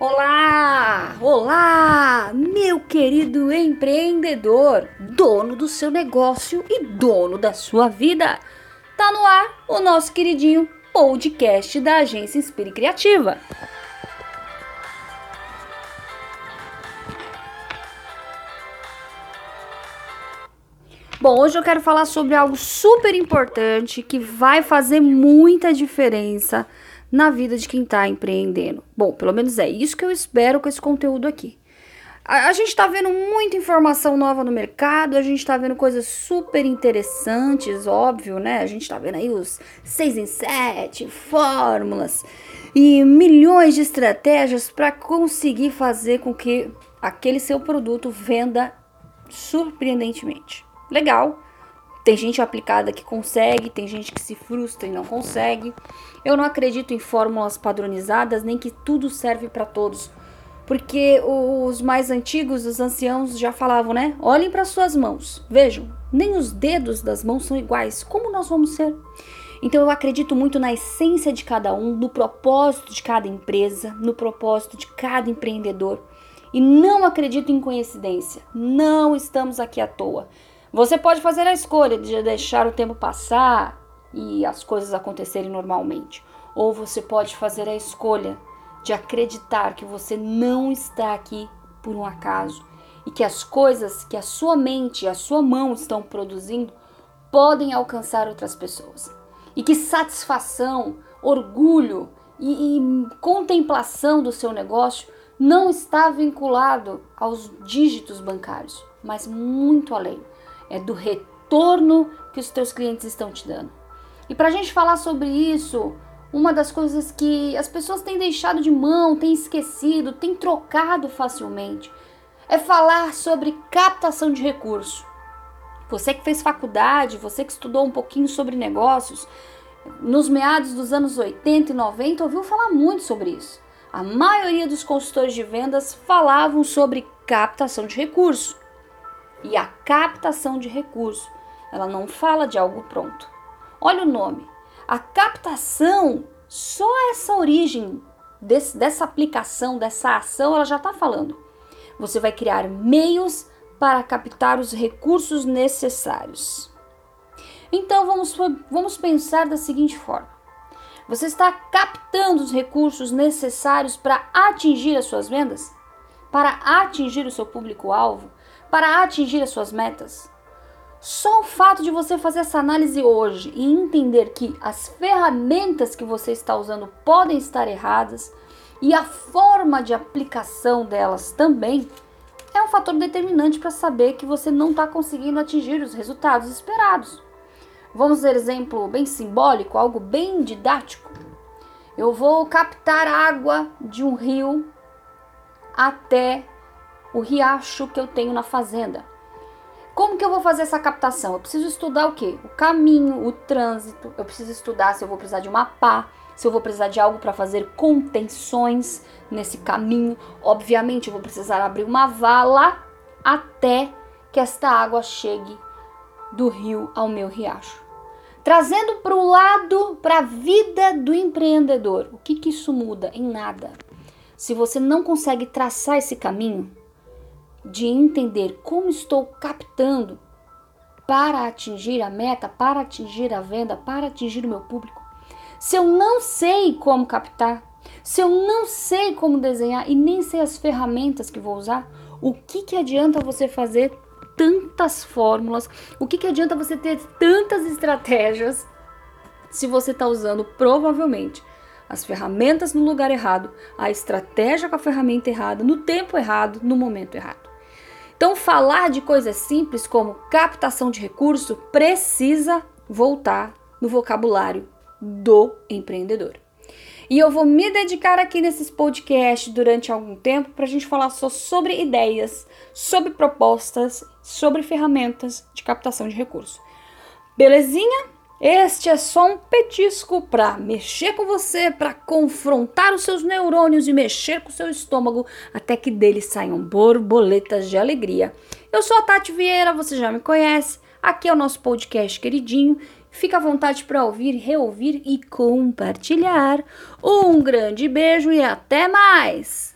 Olá! Olá, meu querido empreendedor, dono do seu negócio e dono da sua vida. Tá no ar o nosso queridinho podcast da agência Inspire Criativa. Bom, hoje eu quero falar sobre algo super importante que vai fazer muita diferença na vida de quem está empreendendo. Bom, pelo menos é isso que eu espero com esse conteúdo aqui. A, a gente está vendo muita informação nova no mercado, a gente está vendo coisas super interessantes, óbvio, né? A gente está vendo aí os 6 em 7, fórmulas e milhões de estratégias para conseguir fazer com que aquele seu produto venda surpreendentemente. Legal, tem gente aplicada que consegue, tem gente que se frustra e não consegue. Eu não acredito em fórmulas padronizadas, nem que tudo serve para todos. Porque os mais antigos, os anciãos já falavam, né? Olhem para suas mãos. Vejam, nem os dedos das mãos são iguais. Como nós vamos ser? Então eu acredito muito na essência de cada um, no propósito de cada empresa, no propósito de cada empreendedor. E não acredito em coincidência. Não estamos aqui à toa. Você pode fazer a escolha de deixar o tempo passar e as coisas acontecerem normalmente, ou você pode fazer a escolha de acreditar que você não está aqui por um acaso e que as coisas que a sua mente e a sua mão estão produzindo podem alcançar outras pessoas. E que satisfação, orgulho e, e contemplação do seu negócio não está vinculado aos dígitos bancários, mas muito além é do retorno que os teus clientes estão te dando. E para a gente falar sobre isso, uma das coisas que as pessoas têm deixado de mão, têm esquecido, têm trocado facilmente, é falar sobre captação de recurso. Você que fez faculdade, você que estudou um pouquinho sobre negócios, nos meados dos anos 80 e 90 ouviu falar muito sobre isso. A maioria dos consultores de vendas falavam sobre captação de recurso captação de recursos. Ela não fala de algo pronto. Olha o nome. A captação, só essa origem desse, dessa aplicação, dessa ação, ela já está falando. Você vai criar meios para captar os recursos necessários. Então vamos, vamos pensar da seguinte forma: você está captando os recursos necessários para atingir as suas vendas? Para atingir o seu público-alvo? Para atingir as suas metas? Só o fato de você fazer essa análise hoje e entender que as ferramentas que você está usando podem estar erradas e a forma de aplicação delas também é um fator determinante para saber que você não está conseguindo atingir os resultados esperados. Vamos ver exemplo bem simbólico, algo bem didático. Eu vou captar água de um rio até o riacho que eu tenho na fazenda. Como que eu vou fazer essa captação? Eu preciso estudar o quê? O caminho, o trânsito. Eu preciso estudar se eu vou precisar de uma pá, se eu vou precisar de algo para fazer contenções nesse caminho. Obviamente, eu vou precisar abrir uma vala até que esta água chegue do rio ao meu riacho. Trazendo para o lado, para a vida do empreendedor, o que, que isso muda? Em nada. Se você não consegue traçar esse caminho, de entender como estou captando para atingir a meta, para atingir a venda, para atingir o meu público. Se eu não sei como captar, se eu não sei como desenhar e nem sei as ferramentas que vou usar, o que, que adianta você fazer tantas fórmulas? O que, que adianta você ter tantas estratégias se você está usando provavelmente as ferramentas no lugar errado, a estratégia com a ferramenta errada, no tempo errado, no momento errado? Então, falar de coisas simples como captação de recurso precisa voltar no vocabulário do empreendedor. E eu vou me dedicar aqui nesses podcasts durante algum tempo para a gente falar só sobre ideias, sobre propostas, sobre ferramentas de captação de recurso. Belezinha? Este é só um petisco para mexer com você, para confrontar os seus neurônios e mexer com o seu estômago até que deles saiam borboletas de alegria. Eu sou a Tati Vieira, você já me conhece. Aqui é o nosso podcast queridinho. Fica à vontade para ouvir, reouvir e compartilhar. Um grande beijo e até mais!